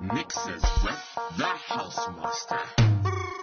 Mixes with the House Master.